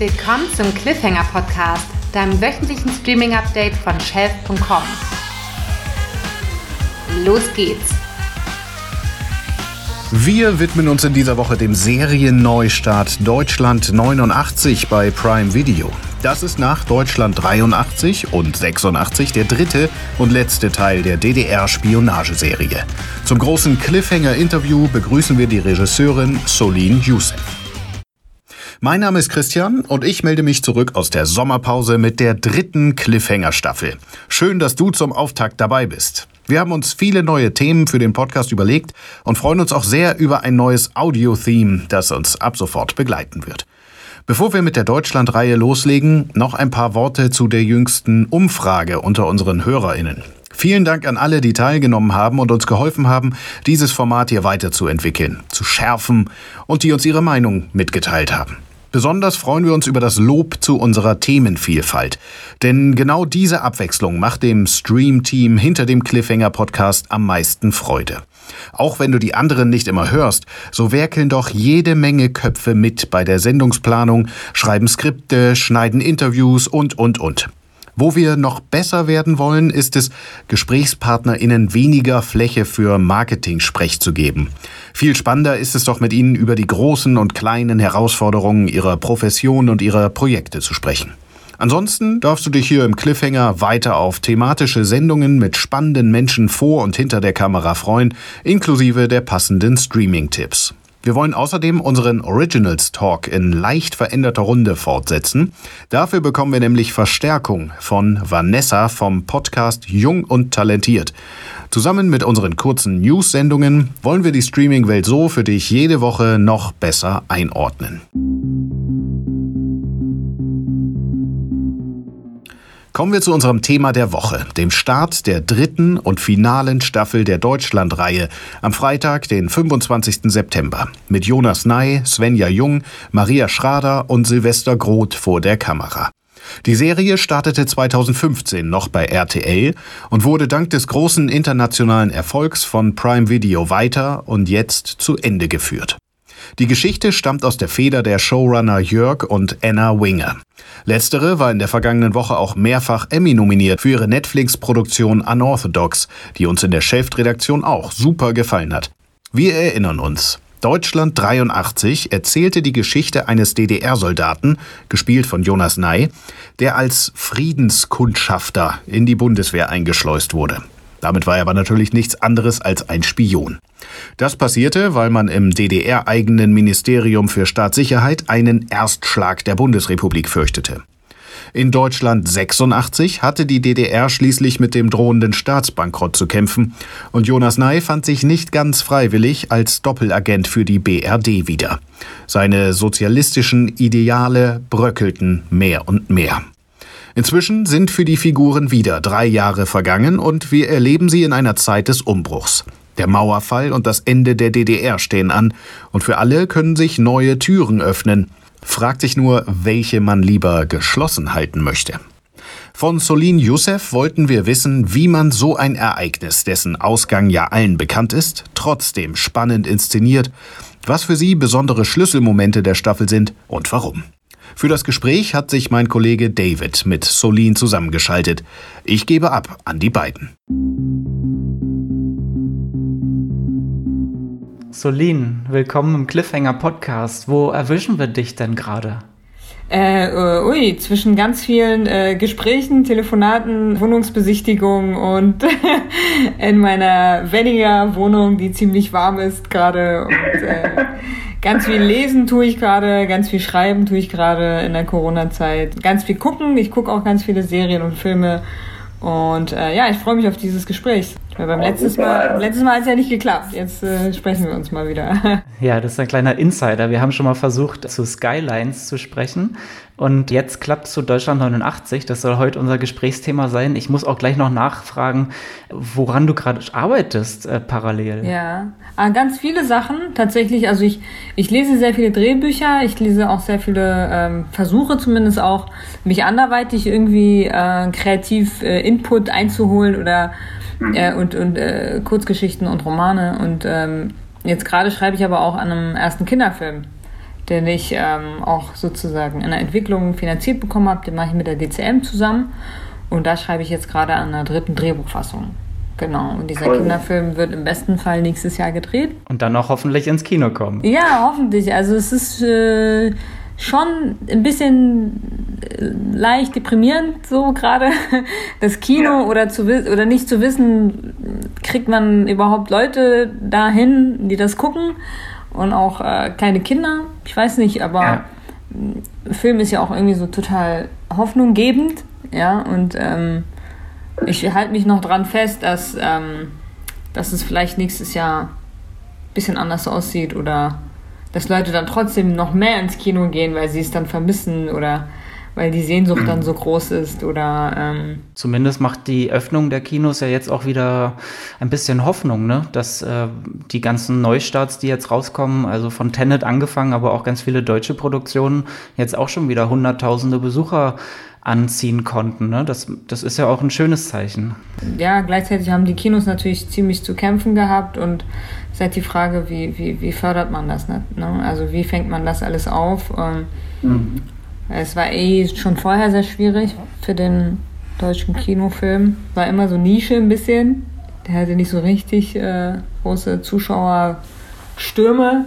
Willkommen zum Cliffhanger Podcast, deinem wöchentlichen Streaming-Update von Shelf.com. Los geht's! Wir widmen uns in dieser Woche dem Serienneustart Deutschland 89 bei Prime Video. Das ist nach Deutschland 83 und 86 der dritte und letzte Teil der DDR-Spionageserie. Zum großen Cliffhanger-Interview begrüßen wir die Regisseurin Solin Youssef. Mein Name ist Christian und ich melde mich zurück aus der Sommerpause mit der dritten Cliffhanger-Staffel. Schön, dass du zum Auftakt dabei bist. Wir haben uns viele neue Themen für den Podcast überlegt und freuen uns auch sehr über ein neues Audio-Theme, das uns ab sofort begleiten wird. Bevor wir mit der Deutschland-Reihe loslegen, noch ein paar Worte zu der jüngsten Umfrage unter unseren HörerInnen. Vielen Dank an alle, die teilgenommen haben und uns geholfen haben, dieses Format hier weiterzuentwickeln, zu schärfen und die uns ihre Meinung mitgeteilt haben. Besonders freuen wir uns über das Lob zu unserer Themenvielfalt. Denn genau diese Abwechslung macht dem Stream-Team hinter dem Cliffhanger-Podcast am meisten Freude. Auch wenn du die anderen nicht immer hörst, so werkeln doch jede Menge Köpfe mit bei der Sendungsplanung, schreiben Skripte, schneiden Interviews und, und, und. Wo wir noch besser werden wollen, ist es, GesprächspartnerInnen weniger Fläche für Marketing-Sprech zu geben. Viel spannender ist es doch mit ihnen über die großen und kleinen Herausforderungen ihrer Profession und ihrer Projekte zu sprechen. Ansonsten darfst du dich hier im Cliffhanger weiter auf thematische Sendungen mit spannenden Menschen vor und hinter der Kamera freuen, inklusive der passenden Streaming-Tipps. Wir wollen außerdem unseren Originals Talk in leicht veränderter Runde fortsetzen. Dafür bekommen wir nämlich Verstärkung von Vanessa vom Podcast Jung und Talentiert. Zusammen mit unseren kurzen News-Sendungen wollen wir die Streaming-Welt so für dich jede Woche noch besser einordnen. Kommen wir zu unserem Thema der Woche, dem Start der dritten und finalen Staffel der Deutschlandreihe am Freitag, den 25. September, mit Jonas Ney, Svenja Jung, Maria Schrader und Silvester Groth vor der Kamera. Die Serie startete 2015 noch bei RTL und wurde dank des großen internationalen Erfolgs von Prime Video weiter und jetzt zu Ende geführt. Die Geschichte stammt aus der Feder der Showrunner Jörg und Anna Winger. Letztere war in der vergangenen Woche auch mehrfach Emmy nominiert für ihre Netflix-Produktion Unorthodox, die uns in der Chefredaktion auch super gefallen hat. Wir erinnern uns. Deutschland 83 erzählte die Geschichte eines DDR-Soldaten, gespielt von Jonas Ney, der als Friedenskundschafter in die Bundeswehr eingeschleust wurde. Damit war er aber natürlich nichts anderes als ein Spion. Das passierte, weil man im DDR-eigenen Ministerium für Staatssicherheit einen Erstschlag der Bundesrepublik fürchtete. In Deutschland 86 hatte die DDR schließlich mit dem drohenden Staatsbankrott zu kämpfen und Jonas Ney fand sich nicht ganz freiwillig als Doppelagent für die BRD wieder. Seine sozialistischen Ideale bröckelten mehr und mehr. Inzwischen sind für die Figuren wieder drei Jahre vergangen und wir erleben sie in einer Zeit des Umbruchs. Der Mauerfall und das Ende der DDR stehen an und für alle können sich neue Türen öffnen. Fragt sich nur, welche man lieber geschlossen halten möchte. Von Solin Youssef wollten wir wissen, wie man so ein Ereignis, dessen Ausgang ja allen bekannt ist, trotzdem spannend inszeniert, was für sie besondere Schlüsselmomente der Staffel sind und warum. Für das Gespräch hat sich mein Kollege David mit Solin zusammengeschaltet. Ich gebe ab an die beiden. Solin, willkommen im Cliffhanger Podcast. Wo erwischen wir dich denn gerade? Äh, äh, ui, zwischen ganz vielen äh, Gesprächen, Telefonaten, Wohnungsbesichtigungen und in meiner weniger Wohnung, die ziemlich warm ist gerade. Und äh, ganz viel lesen tue ich gerade, ganz viel schreiben tue ich gerade in der Corona-Zeit. Ganz viel gucken. Ich gucke auch ganz viele Serien und Filme. Und äh, ja, ich freue mich auf dieses Gespräch. Weil beim letztes Mal, letztes Mal hat es ja nicht geklappt. Jetzt äh, sprechen wir uns mal wieder. Ja, das ist ein kleiner Insider. Wir haben schon mal versucht, zu Skylines zu sprechen. Und jetzt klappt es zu Deutschland 89. Das soll heute unser Gesprächsthema sein. Ich muss auch gleich noch nachfragen, woran du gerade arbeitest äh, parallel. Ja, ah, ganz viele Sachen. Tatsächlich, also ich, ich lese sehr viele Drehbücher. Ich lese auch sehr viele, ähm, Versuche zumindest auch, mich anderweitig irgendwie äh, kreativ äh, Input einzuholen oder Mhm. äh, und, und äh, Kurzgeschichten und Romane. Und ähm, jetzt gerade schreibe ich aber auch an einem ersten Kinderfilm, den ich ähm, auch sozusagen in der Entwicklung finanziert bekommen habe. Den mache ich mit der DCM zusammen. Und da schreibe ich jetzt gerade an der dritten Drehbuchfassung. Genau, und dieser Kinderfilm wird im besten Fall nächstes Jahr gedreht. Und dann auch hoffentlich ins Kino kommen. Ja, hoffentlich. Also es ist äh, schon ein bisschen äh, leicht deprimierend so gerade das Kino ja. oder zu oder nicht zu wissen, kriegt man überhaupt Leute dahin, die das gucken und auch äh, kleine Kinder. Ich weiß nicht, aber ja. Film ist ja auch irgendwie so total hoffnunggebend, ja und ähm, ich halte mich noch dran fest, dass, ähm, dass es vielleicht nächstes Jahr ein bisschen anders aussieht oder dass Leute dann trotzdem noch mehr ins Kino gehen, weil sie es dann vermissen oder weil die Sehnsucht dann so groß ist oder ähm zumindest macht die Öffnung der Kinos ja jetzt auch wieder ein bisschen Hoffnung, ne? Dass äh, die ganzen Neustarts, die jetzt rauskommen, also von Tenet angefangen, aber auch ganz viele deutsche Produktionen jetzt auch schon wieder hunderttausende Besucher anziehen konnten. Ne? Das, das ist ja auch ein schönes Zeichen. Ja, gleichzeitig haben die Kinos natürlich ziemlich zu kämpfen gehabt und es ist halt die Frage, wie, wie, wie fördert man das? Ne? Also wie fängt man das alles auf? Ähm, mhm. Es war eh schon vorher sehr schwierig für den deutschen Kinofilm. War immer so Nische ein bisschen. Der hatte nicht so richtig äh, große Zuschauerstürme.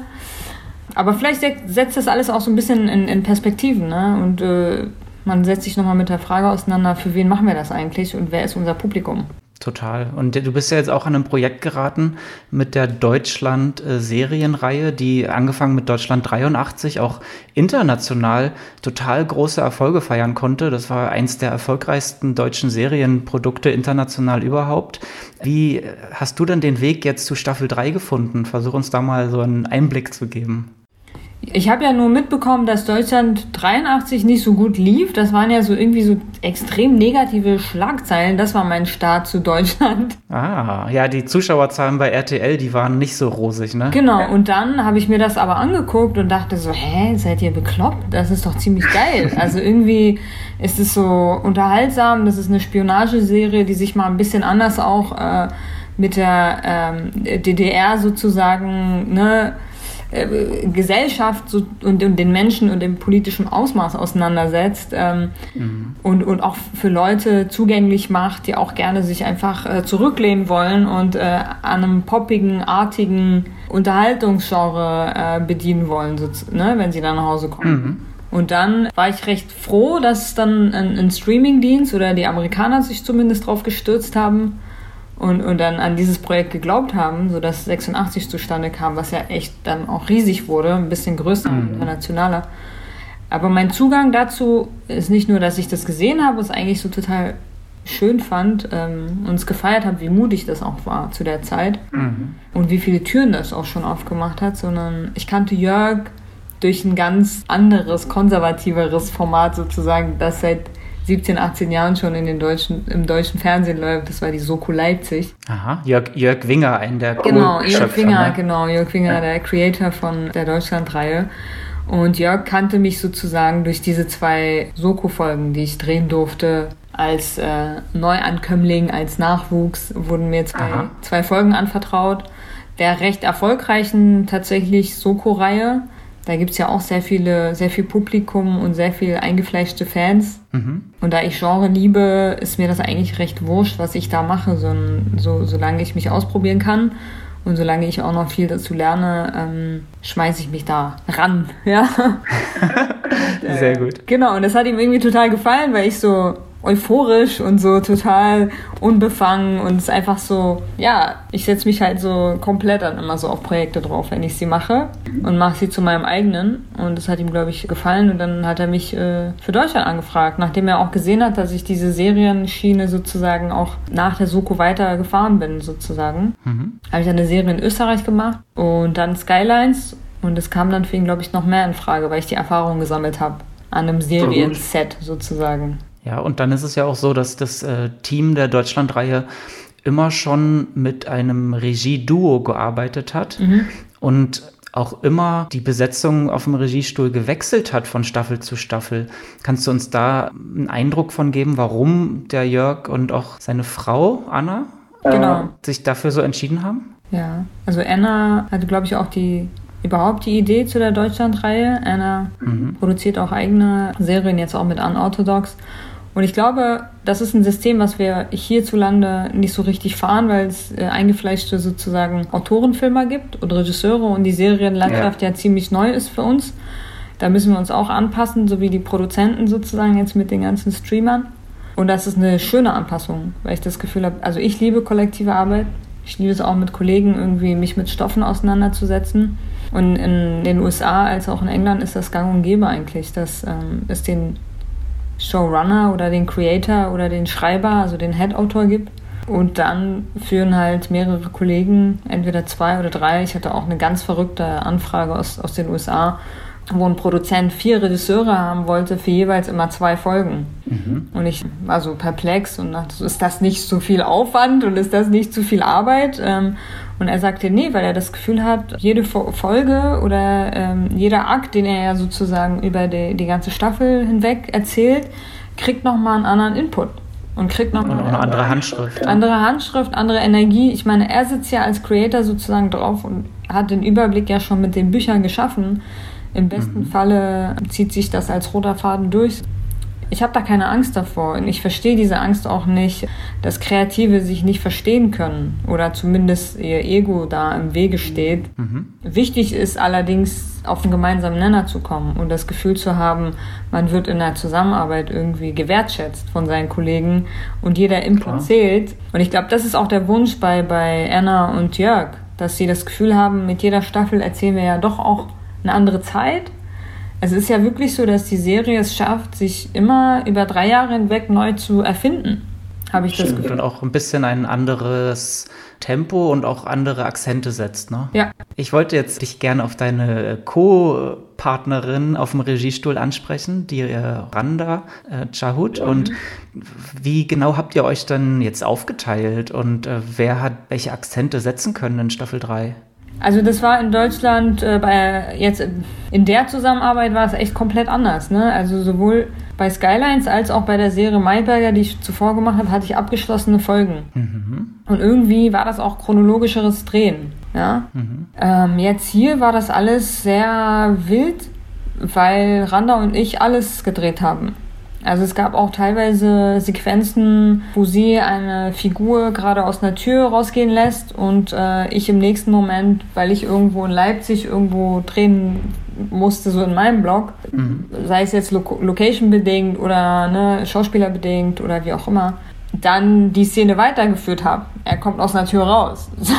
Aber vielleicht setzt das alles auch so ein bisschen in, in Perspektiven. Ne? Und äh, man setzt sich nochmal mit der Frage auseinander, für wen machen wir das eigentlich und wer ist unser Publikum? Total. Und du bist ja jetzt auch an einem Projekt geraten mit der Deutschland-Serienreihe, die angefangen mit Deutschland 83 auch international total große Erfolge feiern konnte. Das war eins der erfolgreichsten deutschen Serienprodukte international überhaupt. Wie hast du denn den Weg jetzt zu Staffel 3 gefunden? Versuch uns da mal so einen Einblick zu geben. Ich habe ja nur mitbekommen, dass Deutschland 83 nicht so gut lief. Das waren ja so irgendwie so extrem negative Schlagzeilen. Das war mein Start zu Deutschland. Ah, ja, die Zuschauerzahlen bei RTL, die waren nicht so rosig, ne? Genau, und dann habe ich mir das aber angeguckt und dachte so, hä, seid ihr bekloppt? Das ist doch ziemlich geil. Also irgendwie ist es so unterhaltsam. Das ist eine Spionageserie, die sich mal ein bisschen anders auch äh, mit der ähm, DDR sozusagen, ne? Äh, Gesellschaft so, und, und, den Menschen und dem politischen Ausmaß auseinandersetzt ähm, mhm. und, und auch für Leute zugänglich macht, die auch gerne sich einfach äh, zurücklehnen wollen und äh, an einem poppigen, artigen Unterhaltungsgenre äh, bedienen wollen, so, ne, wenn sie dann nach Hause kommen. Mhm. Und dann war ich recht froh, dass dann ein, ein Streamingdienst oder die Amerikaner sich zumindest drauf gestürzt haben, und, und dann an dieses Projekt geglaubt haben, sodass 86 zustande kam, was ja echt dann auch riesig wurde, ein bisschen größer mhm. internationaler. Aber mein Zugang dazu ist nicht nur, dass ich das gesehen habe, was eigentlich so total schön fand ähm, und es gefeiert habe, wie mutig das auch war zu der Zeit mhm. und wie viele Türen das auch schon aufgemacht hat, sondern ich kannte Jörg durch ein ganz anderes, konservativeres Format sozusagen, das seit 17, 18 Jahren schon in den deutschen, im deutschen Fernsehen läuft. Das war die Soko Leipzig. Aha, Jörg, Jörg Winger, ein der Genau, Jörg Winger, ne? genau, Jörg Winger, ja. der Creator von der Deutschlandreihe. Und Jörg kannte mich sozusagen durch diese zwei Soko-Folgen, die ich drehen durfte. Als äh, Neuankömmling, als Nachwuchs wurden mir zwei, zwei Folgen anvertraut. Der recht erfolgreichen tatsächlich Soko-Reihe da gibt es ja auch sehr viele, sehr viel Publikum und sehr viel eingefleischte Fans. Mhm. Und da ich Genre liebe, ist mir das eigentlich recht wurscht, was ich da mache, so, so, solange ich mich ausprobieren kann. Und solange ich auch noch viel dazu lerne, ähm, schmeiße ich mich da ran. Ja. Sehr gut. Genau, und das hat ihm irgendwie total gefallen, weil ich so euphorisch und so total unbefangen und es ist einfach so, ja, ich setze mich halt so komplett dann immer so auf Projekte drauf, wenn ich sie mache und mache sie zu meinem eigenen und das hat ihm, glaube ich, gefallen und dann hat er mich äh, für Deutschland angefragt, nachdem er auch gesehen hat, dass ich diese Serienschiene sozusagen auch nach der Soko weiter gefahren bin, sozusagen. Mhm. Habe ich eine Serie in Österreich gemacht und dann Skylines und es kam dann für ihn, glaube ich, noch mehr in Frage, weil ich die Erfahrung gesammelt habe an einem Serienset sozusagen. Ja, und dann ist es ja auch so, dass das äh, Team der Deutschlandreihe immer schon mit einem Regieduo gearbeitet hat mhm. und auch immer die Besetzung auf dem Regiestuhl gewechselt hat von Staffel zu Staffel. Kannst du uns da einen Eindruck von geben, warum der Jörg und auch seine Frau Anna genau. sich dafür so entschieden haben? Ja, also Anna hatte, glaube ich, auch die überhaupt die Idee zu der Deutschland-Reihe. Anna mhm. produziert auch eigene Serien, jetzt auch mit Unorthodox. Und ich glaube, das ist ein System, was wir hierzulande nicht so richtig fahren, weil es äh, eingefleischte sozusagen Autorenfilmer gibt und Regisseure und die Serienlandschaft ja. ja ziemlich neu ist für uns. Da müssen wir uns auch anpassen, so wie die Produzenten sozusagen jetzt mit den ganzen Streamern. Und das ist eine schöne Anpassung, weil ich das Gefühl habe, also ich liebe kollektive Arbeit. Ich liebe es auch mit Kollegen irgendwie, mich mit Stoffen auseinanderzusetzen. Und in den USA als auch in England ist das gang und gäbe eigentlich, dass ähm, es den Showrunner oder den Creator oder den Schreiber, also den Head-Autor gibt. Und dann führen halt mehrere Kollegen, entweder zwei oder drei. Ich hatte auch eine ganz verrückte Anfrage aus, aus den USA, wo ein Produzent vier Regisseure haben wollte für jeweils immer zwei Folgen. Mhm. Und ich war so perplex und dachte, ist das nicht so viel Aufwand und ist das nicht zu viel Arbeit? Ähm, und er sagte, nee, weil er das Gefühl hat, jede Folge oder ähm, jeder Akt, den er ja sozusagen über die, die ganze Staffel hinweg erzählt, kriegt nochmal einen anderen Input und kriegt noch eine, eine andere Handschrift. Andere Handschrift, andere Energie. Ich meine, er sitzt ja als Creator sozusagen drauf und hat den Überblick ja schon mit den Büchern geschaffen. Im besten mhm. Falle zieht sich das als roter Faden durch. Ich habe da keine Angst davor und ich verstehe diese Angst auch nicht, dass Kreative sich nicht verstehen können oder zumindest ihr Ego da im Wege steht. Mhm. Wichtig ist allerdings, auf einen gemeinsamen Nenner zu kommen und das Gefühl zu haben, man wird in der Zusammenarbeit irgendwie gewertschätzt von seinen Kollegen und jeder Input zählt. Und ich glaube, das ist auch der Wunsch bei, bei Anna und Jörg, dass sie das Gefühl haben, mit jeder Staffel erzählen wir ja doch auch eine andere Zeit es ist ja wirklich so, dass die Serie es schafft, sich immer über drei Jahre hinweg neu zu erfinden. Habe ich Stimmt, das Gefühl. Und auch ein bisschen ein anderes Tempo und auch andere Akzente setzt, ne? Ja. Ich wollte jetzt dich gerne auf deine Co-Partnerin auf dem Regiestuhl ansprechen, die äh, Randa äh, Chahut. Mhm. Und wie genau habt ihr euch dann jetzt aufgeteilt und äh, wer hat welche Akzente setzen können in Staffel 3? Also das war in Deutschland äh, bei jetzt in der Zusammenarbeit war es echt komplett anders. Ne? Also sowohl bei Skylines als auch bei der Serie Mayberger, die ich zuvor gemacht habe, hatte ich abgeschlossene Folgen. Mhm. Und irgendwie war das auch chronologischeres Drehen. Ja? Mhm. Ähm, jetzt hier war das alles sehr wild, weil Randa und ich alles gedreht haben. Also es gab auch teilweise Sequenzen, wo sie eine Figur gerade aus einer Tür rausgehen lässt und äh, ich im nächsten Moment, weil ich irgendwo in Leipzig irgendwo drehen musste, so in meinem Blog, mhm. sei es jetzt Lo Location bedingt oder ne, Schauspieler bedingt oder wie auch immer, dann die Szene weitergeführt habe. Er kommt aus einer Tür raus. So.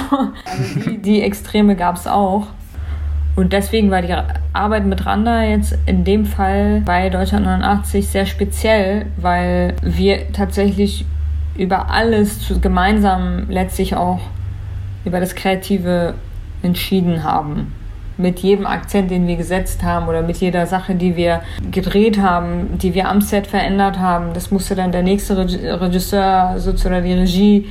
Also die, die Extreme gab es auch. Und deswegen war die Arbeit mit Randa jetzt in dem Fall bei Deutschland 89 sehr speziell, weil wir tatsächlich über alles zu, gemeinsam letztlich auch über das Kreative entschieden haben. Mit jedem Akzent, den wir gesetzt haben oder mit jeder Sache, die wir gedreht haben, die wir am Set verändert haben, das musste dann der nächste Regisseur sozusagen die Regie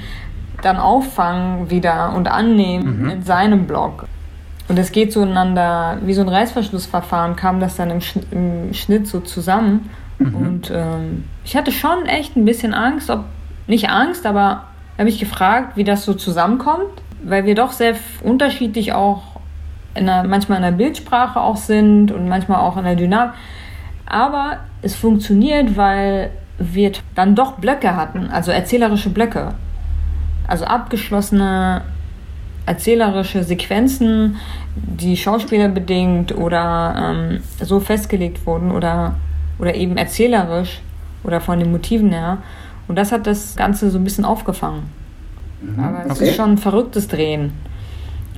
dann auffangen wieder und annehmen mhm. in seinem Blog. Und es geht so ineinander, wie so ein Reißverschlussverfahren, kam das dann im, Schnitt, im Schnitt so zusammen. Mhm. Und ähm, ich hatte schon echt ein bisschen Angst, ob, nicht Angst, aber habe ich gefragt, wie das so zusammenkommt, weil wir doch sehr unterschiedlich auch in der, manchmal in der Bildsprache auch sind und manchmal auch in der Dynamik. Aber es funktioniert, weil wir dann doch Blöcke hatten, also erzählerische Blöcke. Also abgeschlossene erzählerische Sequenzen, die Schauspieler bedingt oder ähm, so festgelegt wurden oder, oder eben erzählerisch oder von den Motiven her. Und das hat das Ganze so ein bisschen aufgefangen. Mhm. Aber es okay. ist schon ein verrücktes Drehen.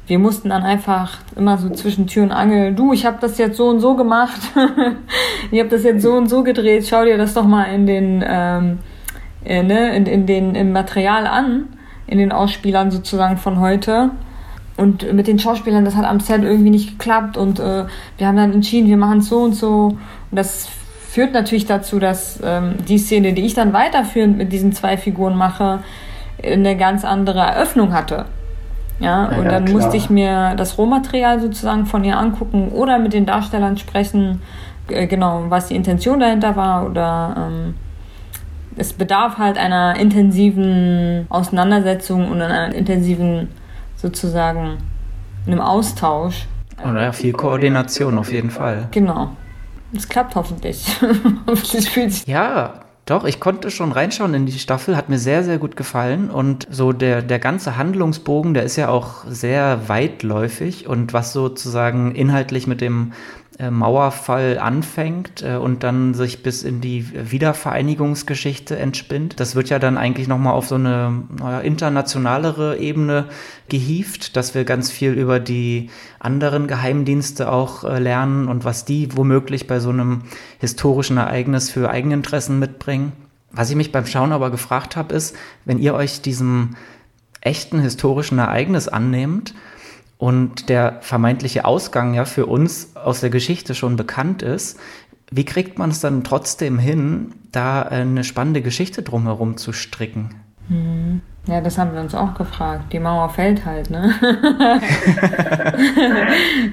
Wir mussten dann einfach immer so zwischen Tür und Angel, du, ich habe das jetzt so und so gemacht, ich habe das jetzt so und so gedreht, schau dir das doch mal in den, ähm, äh, ne, in, in den, im Material an in den Ausspielern sozusagen von heute. Und mit den Schauspielern, das hat am Set irgendwie nicht geklappt und äh, wir haben dann entschieden, wir machen es so und so. Und das führt natürlich dazu, dass ähm, die Szene, die ich dann weiterführend mit diesen zwei Figuren mache, eine ganz andere Eröffnung hatte. Ja, ja und dann klar. musste ich mir das Rohmaterial sozusagen von ihr angucken oder mit den Darstellern sprechen, äh, genau, was die Intention dahinter war oder ähm, es bedarf halt einer intensiven Auseinandersetzung und einer intensiven sozusagen einem Austausch. Oder viel Koordination auf jeden Fall. Genau. Es klappt hoffentlich. hoffentlich fühlt sich. Ja, doch, ich konnte schon reinschauen in die Staffel, hat mir sehr, sehr gut gefallen. Und so der, der ganze Handlungsbogen, der ist ja auch sehr weitläufig und was sozusagen inhaltlich mit dem Mauerfall anfängt äh, und dann sich bis in die Wiedervereinigungsgeschichte entspinnt. Das wird ja dann eigentlich nochmal auf so eine naja, internationalere Ebene gehieft, dass wir ganz viel über die anderen Geheimdienste auch äh, lernen und was die womöglich bei so einem historischen Ereignis für Eigeninteressen mitbringen. Was ich mich beim Schauen aber gefragt habe, ist, wenn ihr euch diesem echten historischen Ereignis annehmt, und der vermeintliche Ausgang ja für uns aus der Geschichte schon bekannt ist, wie kriegt man es dann trotzdem hin, da eine spannende Geschichte drumherum zu stricken? Hm. Ja, das haben wir uns auch gefragt. Die Mauer fällt halt, ne?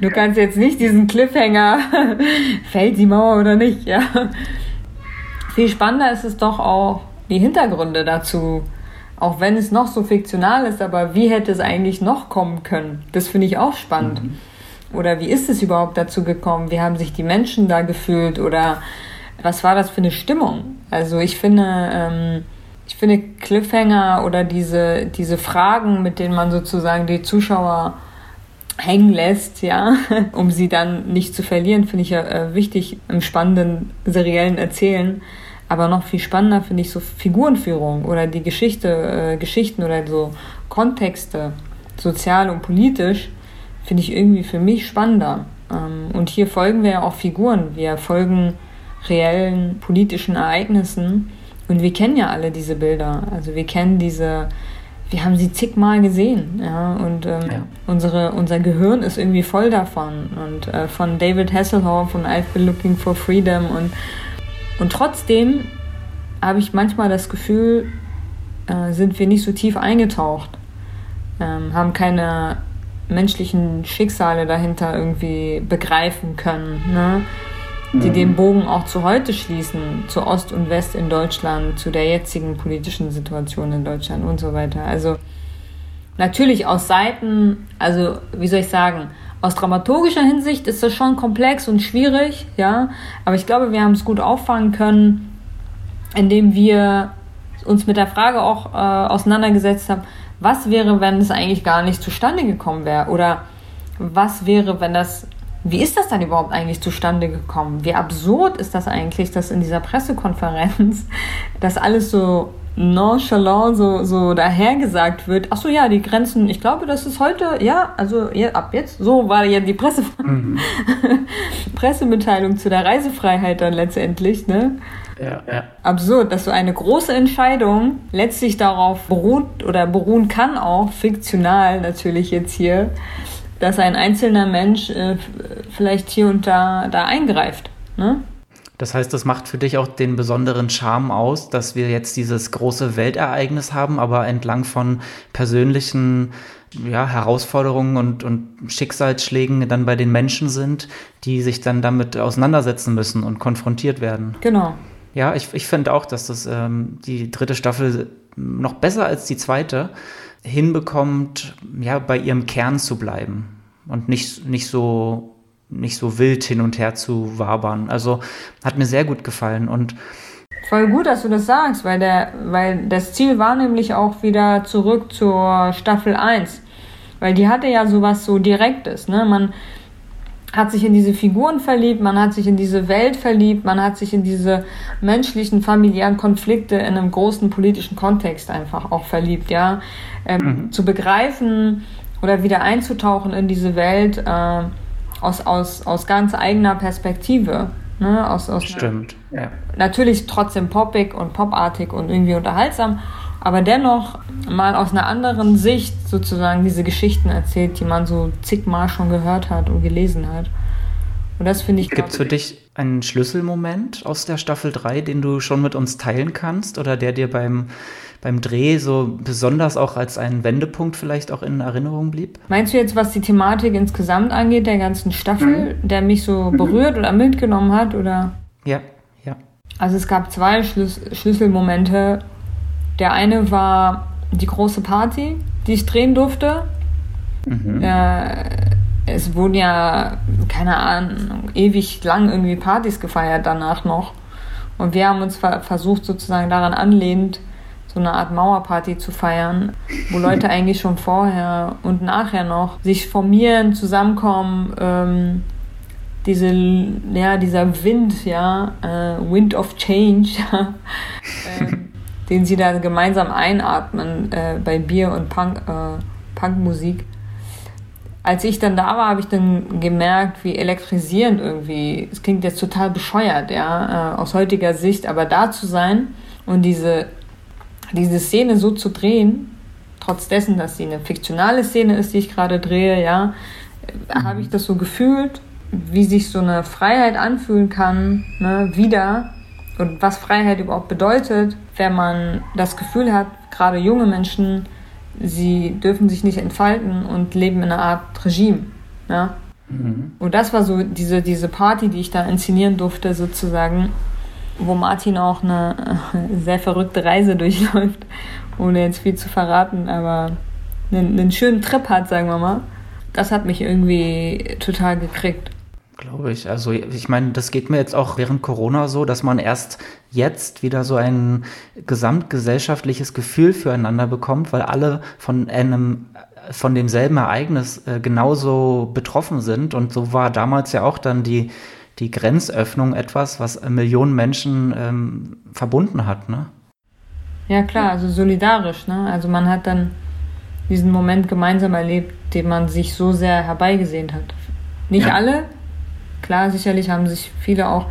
du kannst jetzt nicht diesen Cliffhanger, fällt die Mauer oder nicht, ja? Viel spannender ist es doch auch, die Hintergründe dazu auch wenn es noch so fiktional ist, aber wie hätte es eigentlich noch kommen können? Das finde ich auch spannend. Mhm. Oder wie ist es überhaupt dazu gekommen? Wie haben sich die Menschen da gefühlt? Oder was war das für eine Stimmung? Also ich finde, ähm, ich finde Cliffhanger oder diese, diese Fragen, mit denen man sozusagen die Zuschauer hängen lässt, ja, um sie dann nicht zu verlieren, finde ich ja äh, wichtig im spannenden seriellen Erzählen. Aber noch viel spannender finde ich so Figurenführung oder die Geschichte, äh, Geschichten oder so Kontexte, sozial und politisch, finde ich irgendwie für mich spannender. Ähm, und hier folgen wir ja auch Figuren. Wir folgen reellen politischen Ereignissen. Und wir kennen ja alle diese Bilder. Also wir kennen diese, wir haben sie zigmal gesehen. Ja? Und ähm, ja. Unsere, unser Gehirn ist irgendwie voll davon. Und äh, von David Hasselhoff und I've been looking for freedom und und trotzdem habe ich manchmal das Gefühl, äh, sind wir nicht so tief eingetaucht, ähm, haben keine menschlichen Schicksale dahinter irgendwie begreifen können, ne? die mhm. den Bogen auch zu heute schließen, zu Ost und West in Deutschland, zu der jetzigen politischen Situation in Deutschland und so weiter. Also natürlich aus Seiten, also wie soll ich sagen, aus dramaturgischer Hinsicht ist das schon komplex und schwierig, ja. Aber ich glaube, wir haben es gut auffangen können, indem wir uns mit der Frage auch äh, auseinandergesetzt haben, was wäre, wenn es eigentlich gar nicht zustande gekommen wäre? Oder was wäre, wenn das, wie ist das dann überhaupt eigentlich zustande gekommen? Wie absurd ist das eigentlich, dass in dieser Pressekonferenz das alles so nonchalant so, so dahergesagt wird, ach so, ja, die Grenzen, ich glaube, das ist heute, ja, also ja, ab jetzt, so war ja die Presse mhm. Pressemitteilung zu der Reisefreiheit dann letztendlich, ne? Ja, ja. Absurd, dass so eine große Entscheidung letztlich darauf beruht oder beruhen kann auch, fiktional natürlich jetzt hier, dass ein einzelner Mensch äh, vielleicht hier und da, da eingreift, ne? Das heißt, das macht für dich auch den besonderen Charme aus, dass wir jetzt dieses große Weltereignis haben, aber entlang von persönlichen ja, Herausforderungen und, und Schicksalsschlägen dann bei den Menschen sind, die sich dann damit auseinandersetzen müssen und konfrontiert werden. Genau. Ja, ich, ich finde auch, dass das ähm, die dritte Staffel noch besser als die zweite hinbekommt, ja, bei ihrem Kern zu bleiben und nicht, nicht so nicht so wild hin und her zu wabern. Also hat mir sehr gut gefallen und Voll gut, dass du das sagst, weil der, weil das Ziel war nämlich auch wieder zurück zur Staffel 1. Weil die hatte ja sowas so Direktes, ne? Man hat sich in diese Figuren verliebt, man hat sich in diese Welt verliebt, man hat sich in diese menschlichen, familiären Konflikte in einem großen politischen Kontext einfach auch verliebt, ja. Ähm, mhm. Zu begreifen oder wieder einzutauchen in diese Welt, äh, aus, aus, aus ganz eigener Perspektive. Ne? Aus, aus Stimmt, ja. Natürlich trotzdem poppig und popartig und irgendwie unterhaltsam, aber dennoch mal aus einer anderen Sicht sozusagen diese Geschichten erzählt, die man so zigmal schon gehört hat und gelesen hat. Und das finde ich. Gibt es für dich einen Schlüsselmoment aus der Staffel 3, den du schon mit uns teilen kannst oder der dir beim beim Dreh so besonders auch als ein Wendepunkt vielleicht auch in Erinnerung blieb? Meinst du jetzt, was die Thematik insgesamt angeht, der ganzen Staffel, mhm. der mich so berührt oder mitgenommen hat? Oder? Ja, ja. Also es gab zwei Schlüs Schlüsselmomente. Der eine war die große Party, die ich drehen durfte. Mhm. Äh, es wurden ja, keine Ahnung, ewig lang irgendwie Partys gefeiert danach noch. Und wir haben uns versucht, sozusagen daran anlehnend, so eine Art Mauerparty zu feiern, wo Leute eigentlich schon vorher und nachher noch sich formieren, zusammenkommen, ähm, diese, ja, dieser Wind, ja, äh, Wind of Change, äh, den sie da gemeinsam einatmen äh, bei Bier und Punk, äh, Punkmusik. Als ich dann da war, habe ich dann gemerkt, wie elektrisierend irgendwie, es klingt jetzt total bescheuert, ja, äh, aus heutiger Sicht, aber da zu sein und diese, diese Szene so zu drehen, trotz dessen, dass sie eine fiktionale Szene ist, die ich gerade drehe, ja, mhm. habe ich das so gefühlt wie sich so eine Freiheit anfühlen kann, ne, wieder und was Freiheit überhaupt bedeutet, wenn man das Gefühl hat, gerade junge Menschen, sie dürfen sich nicht entfalten und leben in einer Art Regime. Ja? Mhm. Und das war so diese, diese Party, die ich da inszenieren durfte, sozusagen, wo Martin auch eine sehr verrückte Reise durchläuft, ohne jetzt viel zu verraten, aber einen, einen schönen Trip hat, sagen wir mal. Das hat mich irgendwie total gekriegt. Glaube ich. Also ich meine, das geht mir jetzt auch während Corona so, dass man erst jetzt wieder so ein gesamtgesellschaftliches Gefühl füreinander bekommt, weil alle von einem von demselben Ereignis äh, genauso betroffen sind. Und so war damals ja auch dann die, die Grenzöffnung etwas, was Millionen Menschen ähm, verbunden hat. Ne? Ja klar, also solidarisch. Ne? Also man hat dann diesen Moment gemeinsam erlebt, den man sich so sehr herbeigesehnt hat. Nicht ja. alle, Klar, sicherlich haben sich viele auch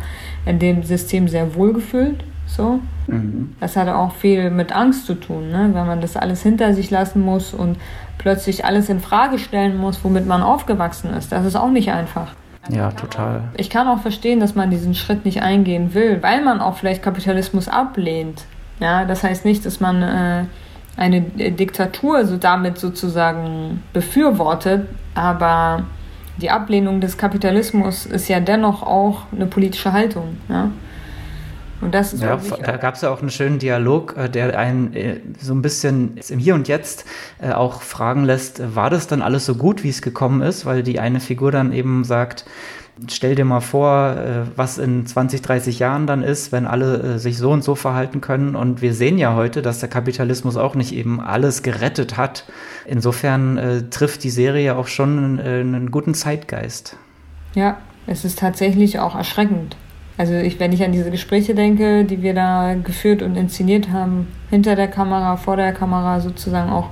in dem System sehr wohl gefühlt. So. Mhm. Das hatte auch viel mit Angst zu tun, ne? wenn man das alles hinter sich lassen muss und plötzlich alles in Frage stellen muss, womit man aufgewachsen ist. Das ist auch nicht einfach. Ja, total. Ich kann auch verstehen, dass man diesen Schritt nicht eingehen will, weil man auch vielleicht Kapitalismus ablehnt. Ja, das heißt nicht, dass man äh, eine Diktatur so damit sozusagen befürwortet, aber die Ablehnung des Kapitalismus ist ja dennoch auch eine politische Haltung. Ja? Und das ist ja, da gab es ja auch einen schönen Dialog, äh, der einen äh, so ein bisschen im Hier und Jetzt äh, auch fragen lässt, war das dann alles so gut, wie es gekommen ist? Weil die eine Figur dann eben sagt, stell dir mal vor, was in 20, 30 Jahren dann ist, wenn alle sich so und so verhalten können. Und wir sehen ja heute, dass der Kapitalismus auch nicht eben alles gerettet hat. Insofern äh, trifft die Serie auch schon einen guten Zeitgeist. Ja, es ist tatsächlich auch erschreckend. Also ich, wenn ich an diese Gespräche denke, die wir da geführt und inszeniert haben, hinter der Kamera, vor der Kamera sozusagen auch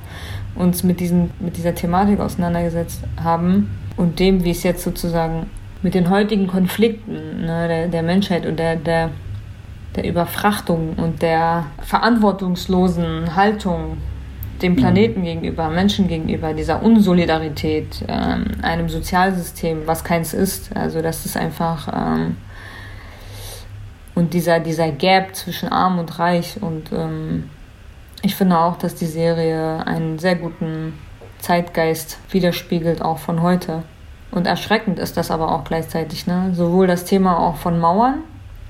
uns mit, diesen, mit dieser Thematik auseinandergesetzt haben und dem, wie es jetzt sozusagen mit den heutigen Konflikten ne, der, der Menschheit und der, der, der Überfrachtung und der verantwortungslosen Haltung dem Planeten mhm. gegenüber, Menschen gegenüber, dieser Unsolidarität, ähm, einem Sozialsystem, was keins ist. Also das ist einfach ähm, und dieser, dieser Gap zwischen Arm und Reich. Und ähm, ich finde auch, dass die Serie einen sehr guten Zeitgeist widerspiegelt, auch von heute. Und erschreckend ist das aber auch gleichzeitig, ne? Sowohl das Thema auch von Mauern,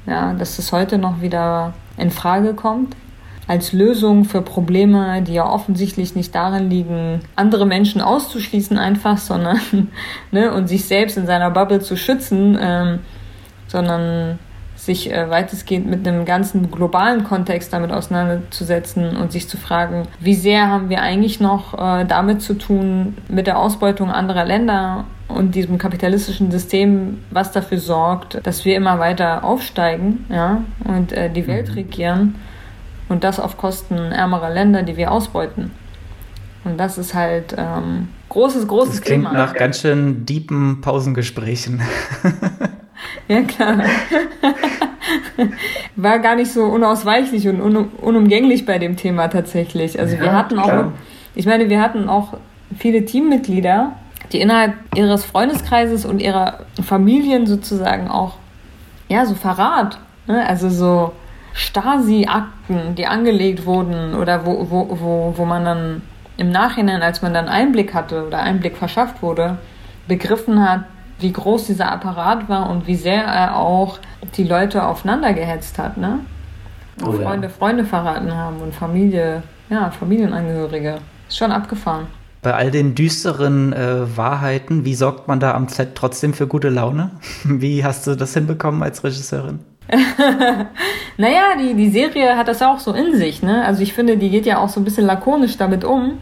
ja, dass es heute noch wieder in Frage kommt, als Lösung für Probleme, die ja offensichtlich nicht darin liegen, andere Menschen auszuschließen einfach, sondern ne, und sich selbst in seiner Bubble zu schützen, ähm, sondern sich äh, weitestgehend mit einem ganzen globalen Kontext damit auseinanderzusetzen und sich zu fragen, wie sehr haben wir eigentlich noch äh, damit zu tun, mit der Ausbeutung anderer Länder und diesem kapitalistischen System, was dafür sorgt, dass wir immer weiter aufsteigen ja, und äh, die Welt mhm. regieren und das auf Kosten ärmerer Länder, die wir ausbeuten. Und das ist halt ähm, großes, großes das klingt Thema. nach ganz schön deepen Pausengesprächen. ja, klar. War gar nicht so unausweichlich und un unumgänglich bei dem Thema tatsächlich. Also ja, wir hatten auch, klar. ich meine, wir hatten auch viele Teammitglieder, die innerhalb ihres Freundeskreises und ihrer Familien sozusagen auch, ja, so Verrat, ne? also so Stasi-Akten, die angelegt wurden oder wo, wo, wo, wo man dann im Nachhinein, als man dann Einblick hatte oder Einblick verschafft wurde, begriffen hat, wie groß dieser Apparat war und wie sehr er auch die Leute aufeinander gehetzt hat, ne? Oh, Freunde ja. Freunde verraten haben und Familie, ja, Familienangehörige. Ist schon abgefahren. Bei all den düsteren äh, Wahrheiten, wie sorgt man da am Set trotzdem für gute Laune? Wie hast du das hinbekommen als Regisseurin? naja, die, die Serie hat das auch so in sich. Ne? Also ich finde, die geht ja auch so ein bisschen lakonisch damit um.